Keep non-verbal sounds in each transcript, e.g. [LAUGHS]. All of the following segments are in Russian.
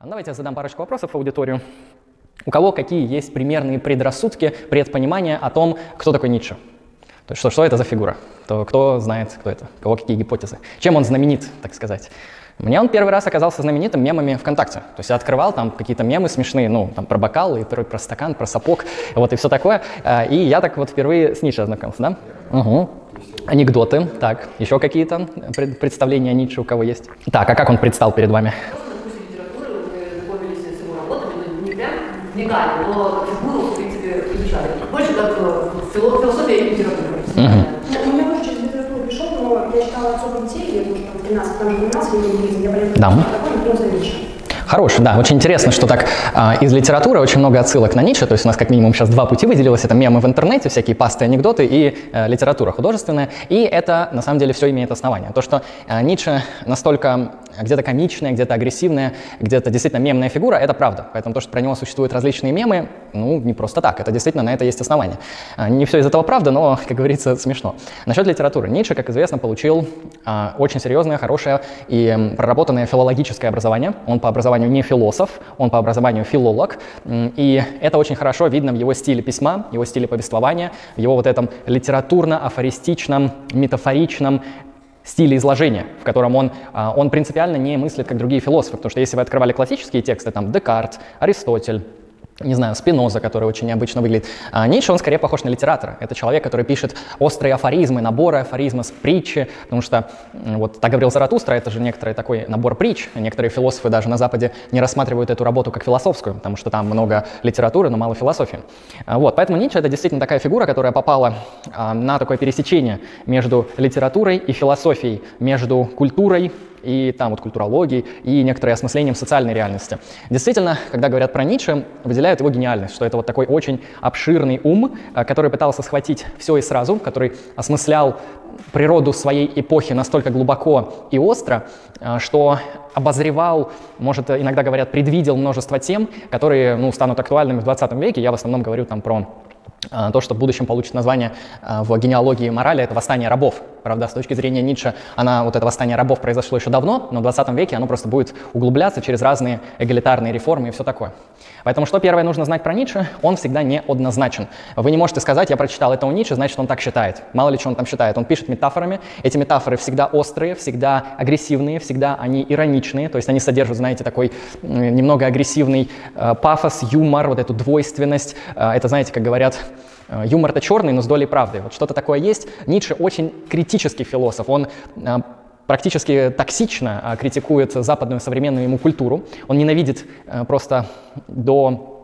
Ну, давайте я задам парочку вопросов аудиторию. У кого какие есть примерные предрассудки, предпонимания о том, кто такой Ницше? То есть что, что это за фигура? То, кто знает, кто это? У кого какие гипотезы? Чем он знаменит, так сказать? Мне он первый раз оказался знаменитым мемами ВКонтакте. То есть я открывал там какие-то мемы смешные, ну, там про бокал, и про, про стакан, про сапог, вот и все такое. А, и я так вот впервые с Ницше ознакомился, да? Угу. Анекдоты, так, еще какие-то представления о Ницше у кого есть? Так, а как он предстал перед вами? Вникали, но фигуру, в принципе, изучали. Больше как э, философия и литература. Ну, У меня тоже через литературу пришел, но я читала отцов детей, я может, там 13, там 12 лет, я поняла, Да. что такое, но просто. Хороший, да. Очень интересно, что так а, из литературы очень много отсылок на Ницше. То есть у нас как минимум сейчас два пути выделилось. Это мемы в интернете, всякие пасты, анекдоты и э, литература художественная. И это на самом деле все имеет основание. То, что э, Ницше настолько где-то комичная, где-то агрессивная, где-то действительно мемная фигура, это правда. Поэтому то, что про него существуют различные мемы, ну, не просто так. Это действительно на это есть основание. А, Не все из этого правда, но, [LAUGHS] как говорится, смешно. Насчет литературы. Ницше, как известно, получил а, очень серьезное, хорошее и проработанное филологическое образование. Он по образованию не философ, он по образованию филолог. И это очень хорошо видно в его стиле письма, его стиле повествования, в его вот этом литературно-афористичном, метафоричном стиле изложения, в котором он, а, он принципиально не мыслит, как другие философы. Потому что если вы открывали классические тексты, там Декарт, Аристотель, не знаю, Спиноза, который очень необычно выглядит. А Ницше, он скорее похож на литератора. Это человек, который пишет острые афоризмы, наборы афоризмов, притчи, потому что вот так говорил Заратустра, это же некоторый такой набор притч. Некоторые философы даже на Западе не рассматривают эту работу как философскую, потому что там много литературы, но мало философии. А, Вот, поэтому Ницше это действительно такая фигура, которая попала а, на такое пересечение между литературой и философией, между культурой и там вот культурологией, и некоторое осмыслением социальной реальности. Действительно, когда говорят про Ницше, выделяют его гениальность, что это вот такой очень обширный ум, э, который пытался схватить все и сразу, который осмыслял природу своей эпохи настолько глубоко и остро, э, что обозревал, может, иногда говорят, предвидел множество тем, которые ну, станут актуальными в 20 веке. Я в основном говорю там про то, что в будущем получит название а, в генеалогии морали, это восстание рабов. Правда, с точки зрения Ницше, она, вот это восстание рабов произошло еще давно, но в 20 веке оно просто будет углубляться через разные эгалитарные реформы и все такое. Поэтому что первое нужно знать про Ницше? Он всегда неоднозначен. Вы не можете сказать, я прочитал это у Ницше, значит, он так считает. Мало ли, что он там считает. Он пишет метафорами. Эти метафоры всегда острые, всегда агрессивные, всегда они ироничные. То есть они содержат, знаете, такой немного агрессивный э, пафос, юмор, вот эту двойственность. Э, это, знаете, как говорят, Э, Юмор это черный, но с долей правды. Вот что-то такое есть. Ницше очень критический философ. Он э, практически токсично э, критикует западную современную ему культуру. Он ненавидит просто до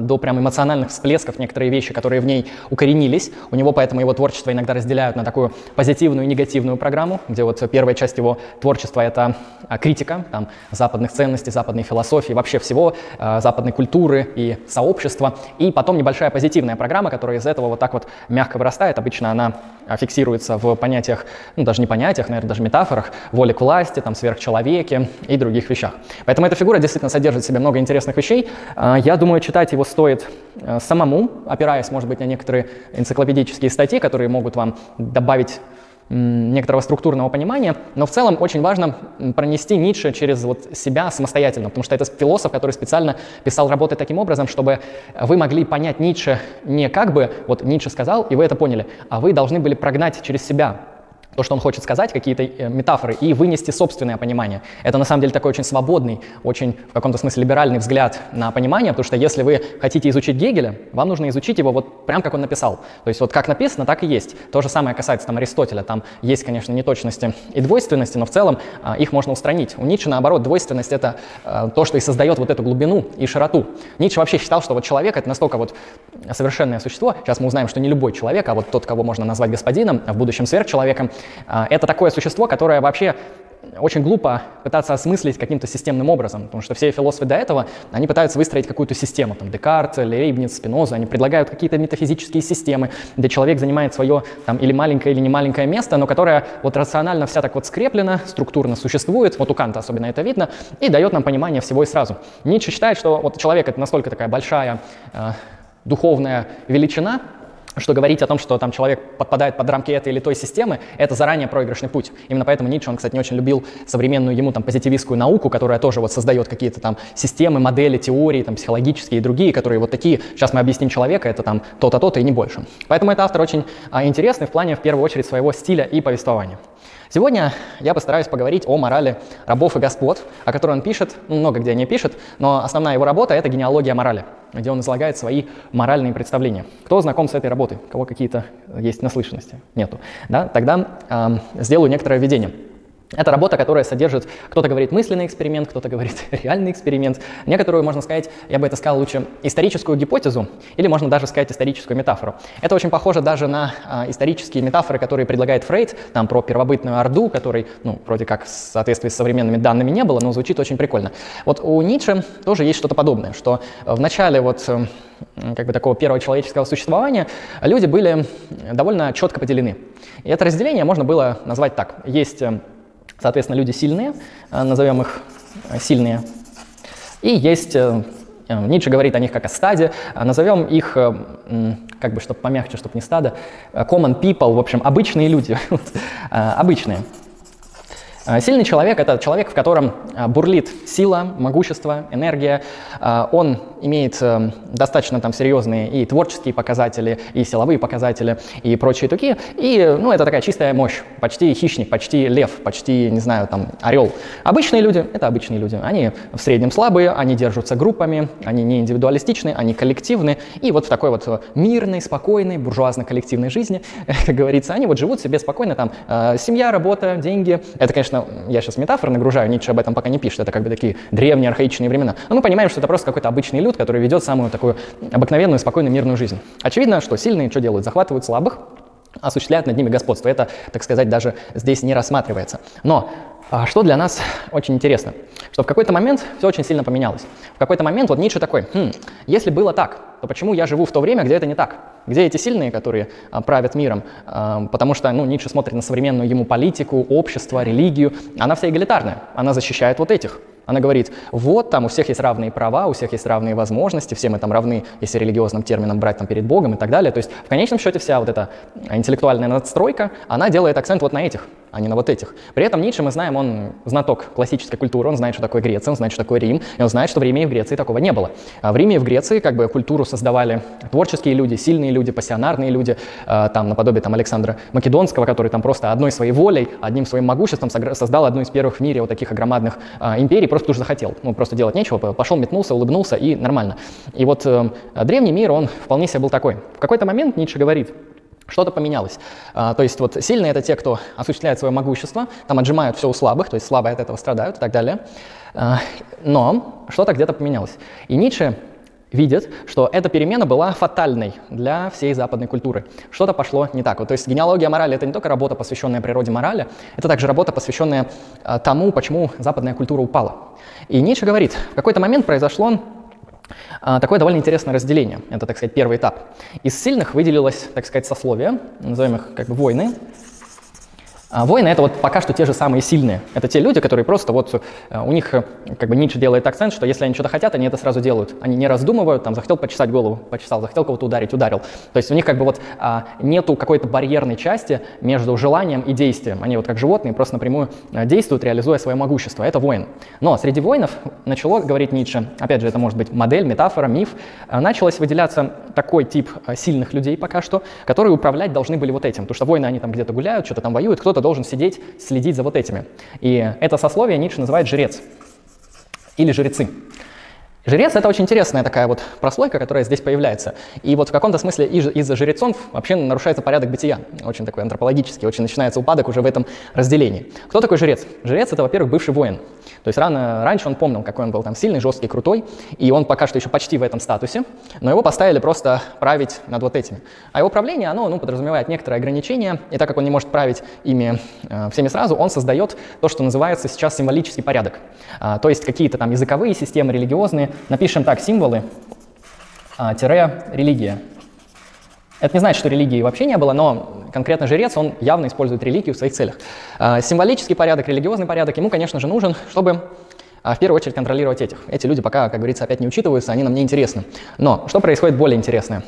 до прям эмоциональных всплесков некоторые вещи, которые в ней укоренились. У него поэтому его творчество иногда разделяют на такую позитивную и негативную программу, где вот первая часть его творчества — это а, критика там, западных ценностей, западной философии, вообще всего, э, западной культуры и сообщества. И потом небольшая позитивная программа, которая из этого вот так вот мягко вырастает. Обычно она а, фиксируется в понятиях, ну даже не понятиях, наверное, даже метафорах, воли к власти, там, сверхчеловеке и других вещах. Поэтому эта фигура действительно содержит в себе много интересных вещей. А, Я думаю, читать его стоит э, самому, опираясь, может быть, на некоторые энциклопедические статьи, которые могут вам добавить некоторого структурного понимания, но в целом очень важно пронести Ницше через вот себя самостоятельно, потому что это философ, который специально писал работы таким образом, чтобы вы могли понять Ницше не как бы, вот Ницше сказал, и вы это поняли, а вы должны были прогнать через себя то, что он хочет сказать, какие-то э, метафоры, и вынести собственное понимание. Это на самом деле такой очень свободный, очень в каком-то смысле либеральный взгляд на понимание, потому что если вы хотите изучить Гегеля, вам нужно изучить его вот прям как он написал. То есть вот как написано, так и есть. То же самое касается там Аристотеля. Там есть, конечно, неточности и двойственности, но в целом а, их можно устранить. У Ницше, наоборот, двойственность — это а, то, что и создает вот эту глубину и широту. Ницше вообще считал, что вот человек — это настолько вот совершенное существо. Сейчас мы узнаем, что не любой человек, а вот тот, кого можно назвать господином, а в будущем сверхчеловеком, это такое существо, которое вообще очень глупо пытаться осмыслить каким-то системным образом, потому что все философы до этого, они пытаются выстроить какую-то систему, там, Декарт, Лейбниц, Спиноза, они предлагают какие-то метафизические системы, где человек занимает свое там, или маленькое, или не маленькое место, но которое вот рационально вся так вот скреплено, структурно существует, вот у Канта особенно это видно, и дает нам понимание всего и сразу. Ницше считает, что вот человек — это настолько такая большая э, духовная величина, что говорить о том, что там человек подпадает под рамки этой или той системы, это заранее проигрышный путь. Именно поэтому Ницше, он, кстати, не очень любил современную ему там позитивистскую науку, которая тоже вот создает какие-то там системы, модели, теории, там психологические и другие, которые вот такие, сейчас мы объясним человека, это там то-то, то-то и не больше. Поэтому этот автор очень а, интересный в плане, в первую очередь, своего стиля и повествования. Сегодня я постараюсь поговорить о морали рабов и господ, о которой он пишет, ну, много где не пишет, но основная его работа — это генеалогия морали, где он излагает свои моральные представления. Кто знаком с этой работой? У кого какие-то есть наслышанности? Нету. Да? Тогда э, сделаю некоторое введение. Это работа, которая содержит, кто-то говорит мысленный эксперимент, кто-то говорит [LAUGHS] реальный эксперимент, некоторую, можно сказать, я бы это сказал лучше, историческую гипотезу, или можно даже сказать историческую метафору. Это очень похоже даже на а, исторические метафоры, которые предлагает Фрейд, там про первобытную Орду, который, ну, вроде как в соответствии с современными данными не было, но звучит очень прикольно. Вот у Ницше тоже есть что-то подобное, что в начале вот э, как бы такого первого человеческого существования люди были довольно четко поделены. И это разделение можно было назвать так. Есть э, Соответственно, люди сильные, э, назовем их э, сильные. И есть, э, Ницше говорит о них как о стаде, назовем их, как бы, чтобы помягче, чтобы не стадо, common people, в общем, обычные люди, [LAUGHS] обычные. А, сильный человек — это человек, в котором а, бурлит сила, могущество, энергия. А, он имеет э, достаточно там серьезные и творческие показатели, и силовые показатели, и прочие такие. И, ну, это такая чистая мощь, почти хищник, почти лев, почти, не знаю, там, орел. Обычные люди — это обычные люди. Они в среднем слабые, они держатся группами, они не индивидуалистичны, они коллективны. И вот в такой вот э, мирной, спокойной, буржуазно-коллективной жизни, [LAUGHS] как говорится, они вот живут себе спокойно, там, э, семья, работа, деньги. Это, конечно, я сейчас метафоры нагружаю, Ницше об этом пока не пишет, это как бы такие древние, архаичные времена. Но мы понимаем, что это просто какой-то обычный люд, который ведет самую такую обыкновенную, спокойную, мирную жизнь. Очевидно, что сильные что делают? Захватывают слабых, осуществляют над ними господство. Это, так сказать, даже здесь не рассматривается. Но а, что для нас очень интересно, что в какой-то момент все очень сильно поменялось. В какой-то момент вот Ницше такой, хм, если было так, то почему я живу в то время, где это не так? Где эти сильные, которые а, правят миром? А, потому что ну, Ницше смотрит на современную ему политику, общество, религию. Она вся эгалитарная, она защищает вот этих. Она говорит, вот там у всех есть равные права, у всех есть равные возможности, все мы там равны, если религиозным термином брать там перед Богом и так далее. То есть в конечном счете вся вот эта интеллектуальная надстройка, она делает акцент вот на этих, а не на вот этих. При этом Ницше, мы знаем, он знаток классической культуры, он знает, что такое Греция, он знает, что такое Рим, и он знает, что в Риме и в Греции такого не было. А в Риме и в Греции как бы культуру создавали творческие люди, сильные люди, пассионарные люди, а, там наподобие там Александра Македонского, который там просто одной своей волей, одним своим могуществом создал одну из первых в мире вот таких громадных а, империй, просто потому захотел. Ну, просто делать нечего, пошел, метнулся, улыбнулся и нормально. И вот э, древний мир, он вполне себе был такой. В какой-то момент Ницше говорит, что-то поменялось. А, то есть вот сильные это те, кто осуществляет свое могущество, там отжимают все у слабых, то есть слабые от этого страдают и так далее. А, но что-то где-то поменялось. И Ницше видит, что эта перемена была фатальной для всей западной культуры. Что-то пошло не так. Вот, то есть генеалогия морали — это не только работа, посвященная природе морали, это также работа, посвященная а, тому, почему западная культура упала. И Ницше говорит, в какой-то момент произошло а, такое довольно интересное разделение. Это, так сказать, первый этап. Из сильных выделилось, так сказать, сословие, назовем их как бы войны, а воины — это вот пока что те же самые сильные. Это те люди, которые просто вот э, у них, э, как бы Ницше делает акцент, что если они что-то хотят, они это сразу делают. Они не раздумывают, там, захотел почесать голову, почесал, захотел кого-то ударить, ударил. То есть у них как бы вот а, нету какой-то барьерной части между желанием и действием. Они вот как животные просто напрямую э, действуют, реализуя свое могущество. Это воин. Но среди воинов начало, говорить Ницше, опять же, это может быть модель, метафора, миф, началось выделяться такой тип сильных людей пока что, которые управлять должны были вот этим. Потому что воины, они там где-то гуляют, что-то там воюют, кто-то должен сидеть, следить за вот этими. И это сословие Ницше называет жрец или жрецы. Жрец — это очень интересная такая вот прослойка, которая здесь появляется. И вот в каком-то смысле из-за жрецов вообще нарушается порядок бытия. Очень такой антропологический, очень начинается упадок уже в этом разделении. Кто такой жрец? Жрец — это, во-первых, бывший воин. То есть рано, раньше он помнил, какой он был там сильный, жесткий, крутой, и он пока что еще почти в этом статусе, но его поставили просто править над вот этими. А его правление, оно ну, подразумевает некоторые ограничения, и так как он не может править ими э, всеми сразу, он создает то, что называется сейчас символический порядок. А, то есть какие-то там языковые системы, религиозные. Напишем так, символы, а, тире, религия. Это не значит, что религии вообще не было, но конкретно жрец, он явно использует религию в своих целях. А, символический порядок, религиозный порядок ему, конечно же, нужен, чтобы а в первую очередь контролировать этих. Эти люди пока, как говорится, опять не учитываются, они нам не интересны. Но что происходит более интересное?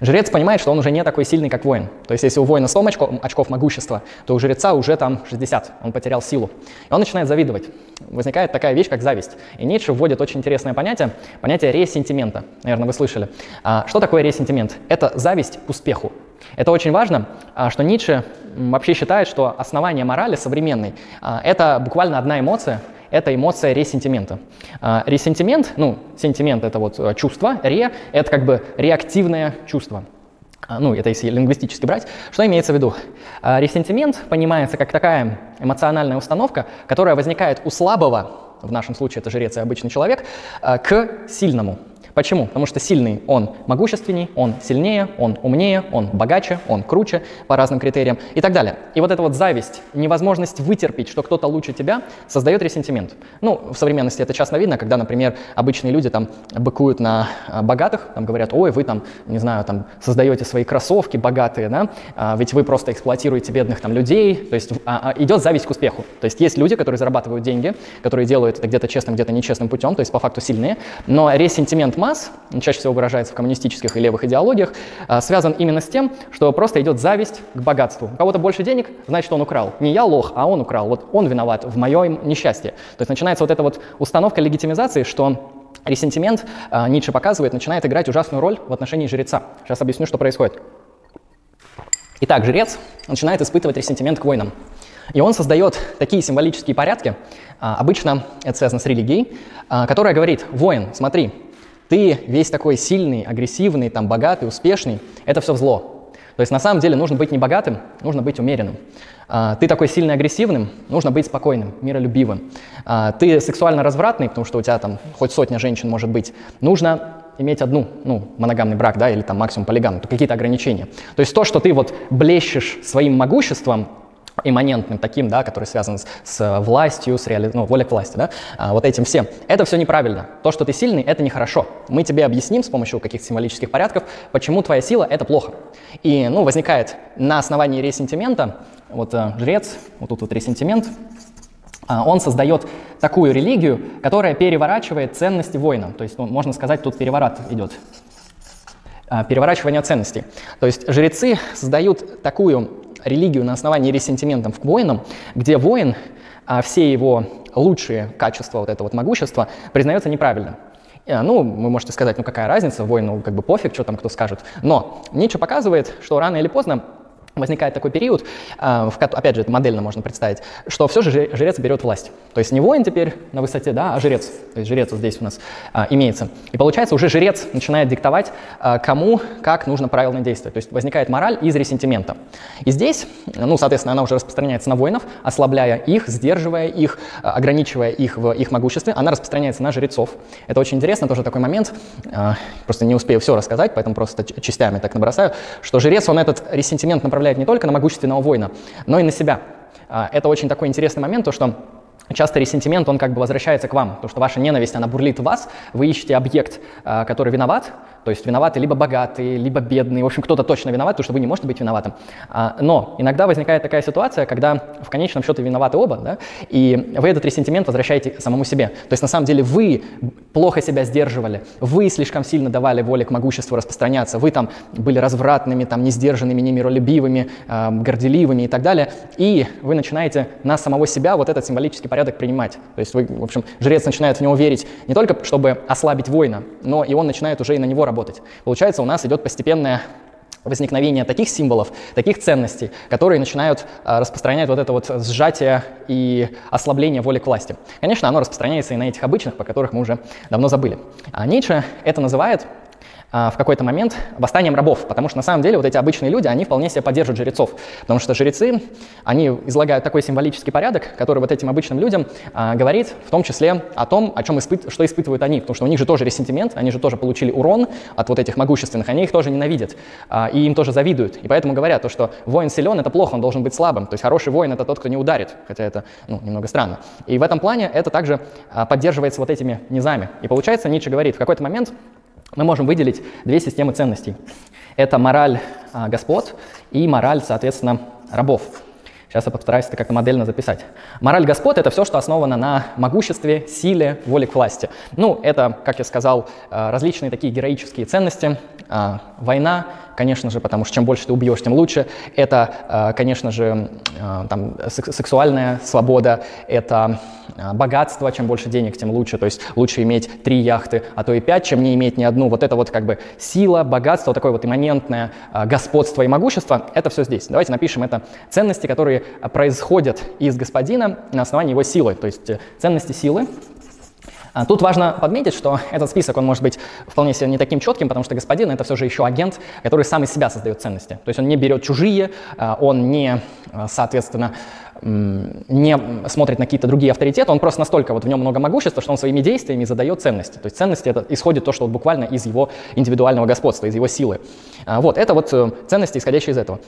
Жрец понимает, что он уже не такой сильный, как воин. То есть если у воина 100 очков, очков могущества, то у жреца уже там 60, он потерял силу. И он начинает завидовать. Возникает такая вещь, как зависть. И Ницше вводит очень интересное понятие, понятие ресентимента. Наверное, вы слышали. А, что такое ресентимент? Это зависть к успеху. Это очень важно, а, что Ницше вообще считает, что основание морали современной а, – это буквально одна эмоция – это эмоция ресентимента. А, ресентимент, ну, сентимент — это вот э, чувство, ре — это как бы реактивное чувство. А, ну, это если лингвистически брать. Что имеется в виду? А, ресентимент понимается как такая эмоциональная установка, которая возникает у слабого, в нашем случае это жрец и обычный человек, к сильному. Почему? Потому что сильный он могущественней, он сильнее, он умнее, он богаче, он круче по разным критериям и так далее. И вот эта вот зависть, невозможность вытерпеть, что кто-то лучше тебя, создает ресентимент. Ну, в современности это часто видно, когда, например, обычные люди там быкуют на а, богатых, там говорят, ой, вы там, не знаю, там создаете свои кроссовки богатые, да, а, ведь вы просто эксплуатируете бедных там людей, то есть а, а, идет зависть к успеху. То есть есть люди, которые зарабатывают деньги, которые делают это где-то честным, где-то нечестным путем, то есть по факту сильные, но ресентимент масс, чаще всего выражается в коммунистических и левых идеологиях, а, связан именно с тем, что просто идет зависть к богатству. У кого-то больше денег, значит, он украл. Не я лох, а он украл. Вот он виноват в моем несчастье. То есть начинается вот эта вот установка легитимизации, что ресентимент, а, Ницше показывает, начинает играть ужасную роль в отношении жреца. Сейчас объясню, что происходит. Итак, жрец начинает испытывать ресентимент к воинам. И он создает такие символические порядки, а, обычно это связано с религией, которая говорит, воин, смотри, ты весь такой сильный, агрессивный, там, богатый, успешный, это все зло. То есть на самом деле нужно быть не богатым, нужно быть умеренным. А, ты такой сильный, агрессивным, нужно быть спокойным, миролюбивым. А, ты сексуально развратный, потому что у тебя там хоть сотня женщин может быть, нужно иметь одну, ну, моногамный брак, да, или там максимум полигамный, то какие-то ограничения. То есть то, что ты вот блещешь своим могуществом, имманентным таким, да, который связан с, с властью, с реали... ну, волей к власти, да, а, вот этим всем. Это все неправильно. То, что ты сильный, это нехорошо. Мы тебе объясним с помощью каких-то символических порядков, почему твоя сила — это плохо. И, ну, возникает на основании ресентимента, вот э, жрец, вот тут вот ресентимент, э, он создает такую религию, которая переворачивает ценности воина. То есть, ну, можно сказать, тут переворот идет э, переворачивание ценностей. То есть жрецы создают такую религию на основании ресентиментов к воинам, где воин, а все его лучшие качества, вот это вот могущество, признается неправильно. Э, ну, вы можете сказать, ну какая разница, воину как бы пофиг, что там кто скажет. Но Ницше показывает, что рано или поздно возникает такой период, а, в, опять же, это модельно можно представить, что все же жрец берет власть. То есть не воин теперь на высоте, да, а жрец. То есть жрец вот здесь у нас а, имеется. И получается, уже жрец начинает диктовать, а, кому как нужно правильно действовать. То есть возникает мораль из ресентимента. И здесь, ну, соответственно, она уже распространяется на воинов, ослабляя их, сдерживая их, ограничивая их в их могуществе. Она распространяется на жрецов. Это очень интересно, тоже такой момент. А, просто не успею все рассказать, поэтому просто частями так набросаю, что жрец, он этот ресентимент направляет влияет не только на могущественного воина, но и на себя. А, это очень такой интересный момент, то что часто ресентимент, он как бы возвращается к вам, потому что ваша ненависть, она бурлит в вас, вы ищете объект, а, который виноват, то есть виноваты либо богатые, либо бедные. В общем, кто-то точно виноват, потому что вы не можете быть виноватым. А, но иногда возникает такая ситуация, когда в конечном счете виноваты оба, да, и вы этот ресентимент возвращаете самому себе. То есть на самом деле вы плохо себя сдерживали, вы слишком сильно давали воле к могуществу распространяться, вы там были развратными, там, несдержанными, немиролюбивыми, э, горделивыми и так далее, и вы начинаете на самого себя вот этот символический порядок принимать. То есть вы, в общем, жрец начинает в него верить не только, чтобы ослабить воина, но и он начинает уже и на него работать. Получается, у нас идет постепенное возникновение таких символов, таких ценностей, которые начинают а, распространять вот это вот сжатие и ослабление воли к власти. Конечно, оно распространяется и на этих обычных, по которых мы уже давно забыли. А Ницше это называет в какой-то момент восстанием рабов, потому что на самом деле вот эти обычные люди, они вполне себе поддерживают жрецов, потому что жрецы, они излагают такой символический порядок, который вот этим обычным людям а, говорит в том числе о том, о чем испыт, что испытывают они, потому что у них же тоже ресентимент, они же тоже получили урон от вот этих могущественных, они их тоже ненавидят, а, и им тоже завидуют, и поэтому говорят то, что воин силен, это плохо, он должен быть слабым, то есть хороший воин это тот, кто не ударит, хотя это ну, немного странно. И в этом плане это также а, поддерживается вот этими низами. И получается, Ницше говорит, в какой-то момент мы можем выделить две системы ценностей. Это мораль а, господ и мораль, соответственно, рабов. Сейчас я постараюсь это как-то модельно записать. Мораль господ — это все, что основано на могуществе, силе, воле к власти. Ну, это, как я сказал, э, различные такие героические ценности. А, война, конечно же, потому что чем больше ты убьешь, тем лучше. Это, э, конечно же, э, там, сексуальная свобода, это богатство, чем больше денег, тем лучше. То есть лучше иметь три яхты, а то и пять, чем не иметь ни одну. Вот это вот как бы сила, богатство, вот такое вот имманентное господство и могущество — это все здесь. Давайте напишем это ценности, которые происходят из господина на основании его силы, то есть э, ценности силы. А, тут важно подметить, что этот список, он может быть вполне себе не таким четким, потому что господин — это все же еще агент, который сам из себя создает ценности. То есть он не берет чужие, а, он не, а, соответственно, не смотрит на какие-то другие авторитеты, он просто настолько вот в нем много могущества, что он своими действиями задает ценности. То есть ценности это исходит то, что вот буквально из его индивидуального господства, из его силы. Вот, это вот э, ценности, исходящие из этого.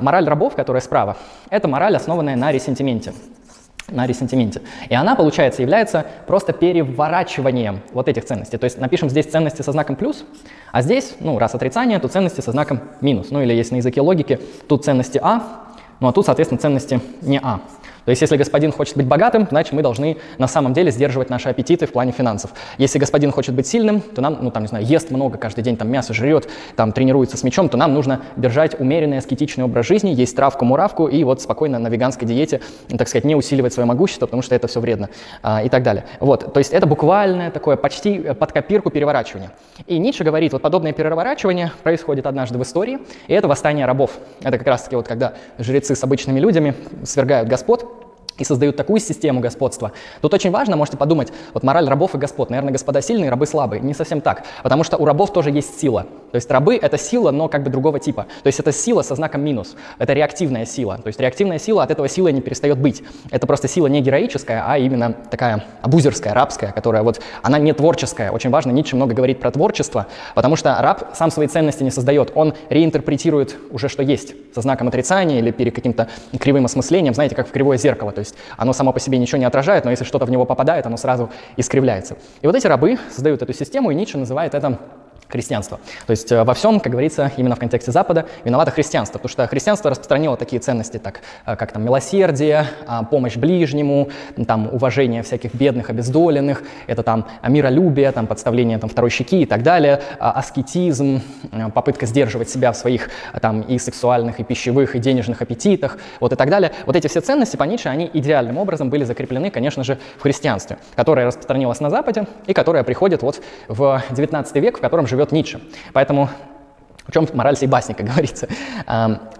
Мораль рабов, которая справа, это мораль, основанная на ресентименте на ресентименте. И она, получается, является просто переворачиванием вот этих ценностей. То есть напишем здесь ценности со знаком плюс, а здесь, ну, раз отрицание, то ценности со знаком минус. Ну или есть на языке логики, тут ценности А, ну а тут, соответственно, ценности не А. То есть если господин хочет быть богатым, значит мы должны на самом деле сдерживать наши аппетиты в плане финансов. Если господин хочет быть сильным, то нам, ну там, не знаю, ест много каждый день, там мясо жрет, там тренируется с мечом, то нам нужно держать умеренный аскетичный образ жизни, есть травку-муравку и вот спокойно на веганской диете, так сказать, не усиливать свое могущество, потому что это все вредно а, и так далее. Вот, то есть это буквальное такое почти под копирку переворачивание. И Ницше говорит, вот подобное переворачивание происходит однажды в истории, и это восстание рабов. Это как раз-таки вот когда жрецы с обычными людьми свергают господ, и создают такую систему господства. Тут очень важно, можете подумать, вот мораль рабов и господ. Наверное, господа сильные, рабы слабые. Не совсем так. Потому что у рабов тоже есть сила. То есть рабы — это сила, но как бы другого типа. То есть это сила со знаком минус. Это реактивная сила. То есть реактивная сила от этого силы не перестает быть. Это просто сила не героическая, а именно такая абузерская, рабская, которая вот, она не творческая. Очень важно, Ницше много говорит про творчество, потому что раб сам свои ценности не создает. Он реинтерпретирует уже, что есть, со знаком отрицания или перед каким-то кривым осмыслением, знаете, как в кривое зеркало. То есть есть оно само по себе ничего не отражает, но если что-то в него попадает, оно сразу искривляется. И вот эти рабы создают эту систему, и Ницше называет это христианство. То есть э, во всем, как говорится, именно в контексте Запада виновато христианство, потому что христианство распространило такие ценности, так, э, как там милосердие, а, помощь ближнему, там, уважение всяких бедных, обездоленных, это там миролюбие, там, подставление там, второй щеки и так далее, а, аскетизм, попытка сдерживать себя в своих там, и сексуальных, и пищевых, и денежных аппетитах, вот и так далее. Вот эти все ценности по Ницше, они идеальным образом были закреплены, конечно же, в христианстве, которое распространилось на Западе и которое приходит вот в 19 век, в котором живет живет Ницше. Поэтому в чем мораль сей басни, как говорится.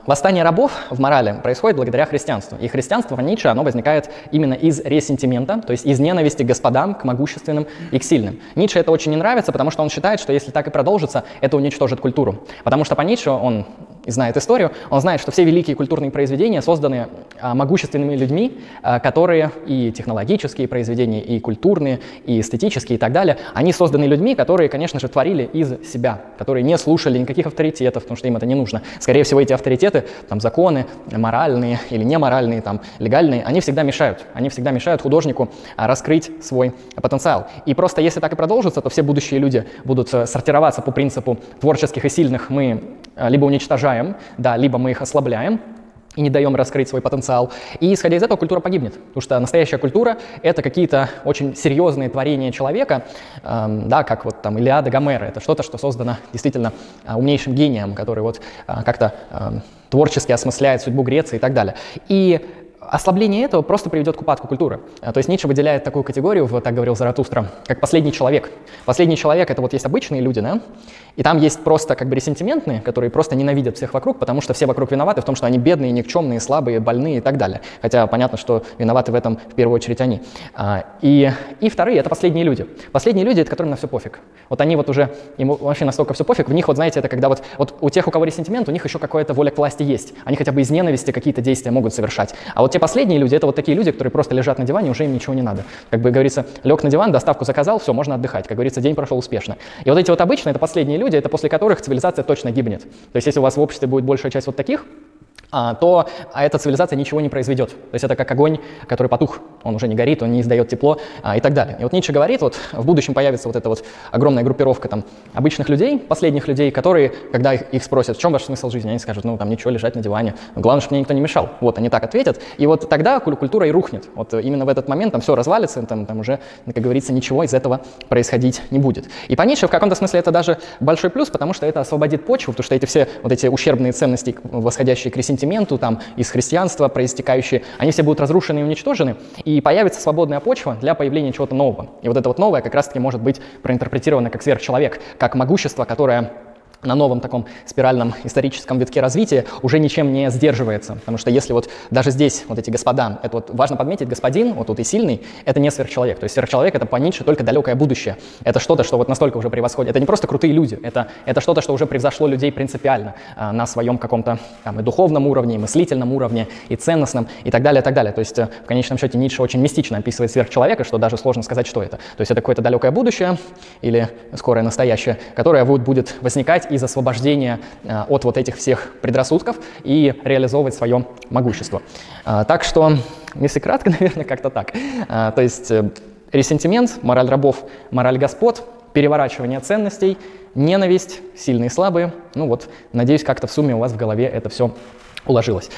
Восстание рабов в морали происходит благодаря христианству. И христианство в Ницше, оно возникает именно из ресентимента, то есть из ненависти к господам, к могущественным и к сильным. Ницше это очень не нравится, потому что он считает, что если так и продолжится, это уничтожит культуру. Потому что по Ницше он и знает историю, он знает, что все великие культурные произведения созданы а, могущественными людьми, а, которые и технологические произведения, и культурные, и эстетические и так далее, они созданы людьми, которые, конечно же, творили из себя, которые не слушали никаких авторитетов, потому что им это не нужно. Скорее всего, эти авторитеты, там, законы, моральные или неморальные, там, легальные, они всегда мешают. Они всегда мешают художнику а, раскрыть свой потенциал. И просто если так и продолжится, то все будущие люди будут э, сортироваться по принципу творческих и сильных мы либо уничтожаем, снижаем, да, либо мы их ослабляем, и не даем раскрыть свой потенциал. И исходя из этого культура погибнет, потому что настоящая культура — это какие-то очень серьезные творения человека, эм, да, как вот там Илиада Гомера. Это что-то, что создано действительно э, умнейшим гением, который вот э, как-то э, творчески осмысляет судьбу Греции и так далее. И ослабление этого просто приведет к упадку культуры. То есть Ницше выделяет такую категорию, вот так говорил Заратустра, как последний человек. Последний человек — это вот есть обычные люди, да, и там есть просто как бы ресентиментные, которые просто ненавидят всех вокруг, потому что все вокруг виноваты в том, что они бедные, никчемные, слабые, больные и так далее. Хотя понятно, что виноваты в этом в первую очередь они. А, и, и вторые — это последние люди. Последние люди — это которым на все пофиг. Вот они вот уже, им вообще настолько все пофиг, в них вот, знаете, это когда вот, вот у тех, у кого ресентимент, у них еще какая-то воля к власти есть. Они хотя бы из ненависти какие-то действия могут совершать. А вот те последние люди — это вот такие люди, которые просто лежат на диване, уже им ничего не надо. Как бы говорится, лег на диван, доставку заказал, все, можно отдыхать. Как говорится, день прошел успешно. И вот эти вот обычные — это последние люди, это после которых цивилизация точно гибнет. То есть если у вас в обществе будет большая часть вот таких, то а эта цивилизация ничего не произведет. То есть это как огонь, который потух, он уже не горит, он не издает тепло а, и так далее. И вот Ницше говорит, вот в будущем появится вот эта вот огромная группировка там обычных людей, последних людей, которые, когда их, их спросят, в чем ваш смысл жизни, они скажут, ну там ничего, лежать на диване, главное, чтобы мне никто не мешал. Вот они так ответят, и вот тогда культура и рухнет. Вот именно в этот момент там все развалится, там, там уже, как говорится, ничего из этого происходить не будет. И по Ницше в каком-то смысле это даже большой плюс, потому что это освободит почву, потому что эти все вот эти ущербные ценности, восходящие к сентименту, там, из христианства проистекающие, они все будут разрушены и уничтожены, и появится свободная почва для появления чего-то нового. И вот это вот новое как раз-таки может быть проинтерпретировано как сверхчеловек, как могущество, которое на новом таком спиральном историческом витке развития уже ничем не сдерживается. Потому что если вот даже здесь вот эти господа, это вот важно подметить, господин, вот тут и сильный, это не сверхчеловек. То есть сверхчеловек — это по только далекое будущее. Это что-то, что вот настолько уже превосходит. Это не просто крутые люди, это, это что-то, что уже превзошло людей принципиально а, на своем каком-то там, и духовном уровне, и мыслительном уровне, и ценностном, и так далее, и так далее. То есть э, в конечном счете Ницше очень мистично описывает сверхчеловека, что даже сложно сказать, что это. То есть это какое-то далекое будущее или скорое настоящее, которое вот будет возникать из освобождения э, от вот этих всех предрассудков и реализовывать свое могущество. Э, так что, если кратко, [LAUGHS] наверное, как-то так. Э, то есть ресентимент, мораль рабов, мораль господ, переворачивание ценностей, ненависть, сильные и слабые. Ну вот, надеюсь, как-то в сумме у вас в голове это все уложилось.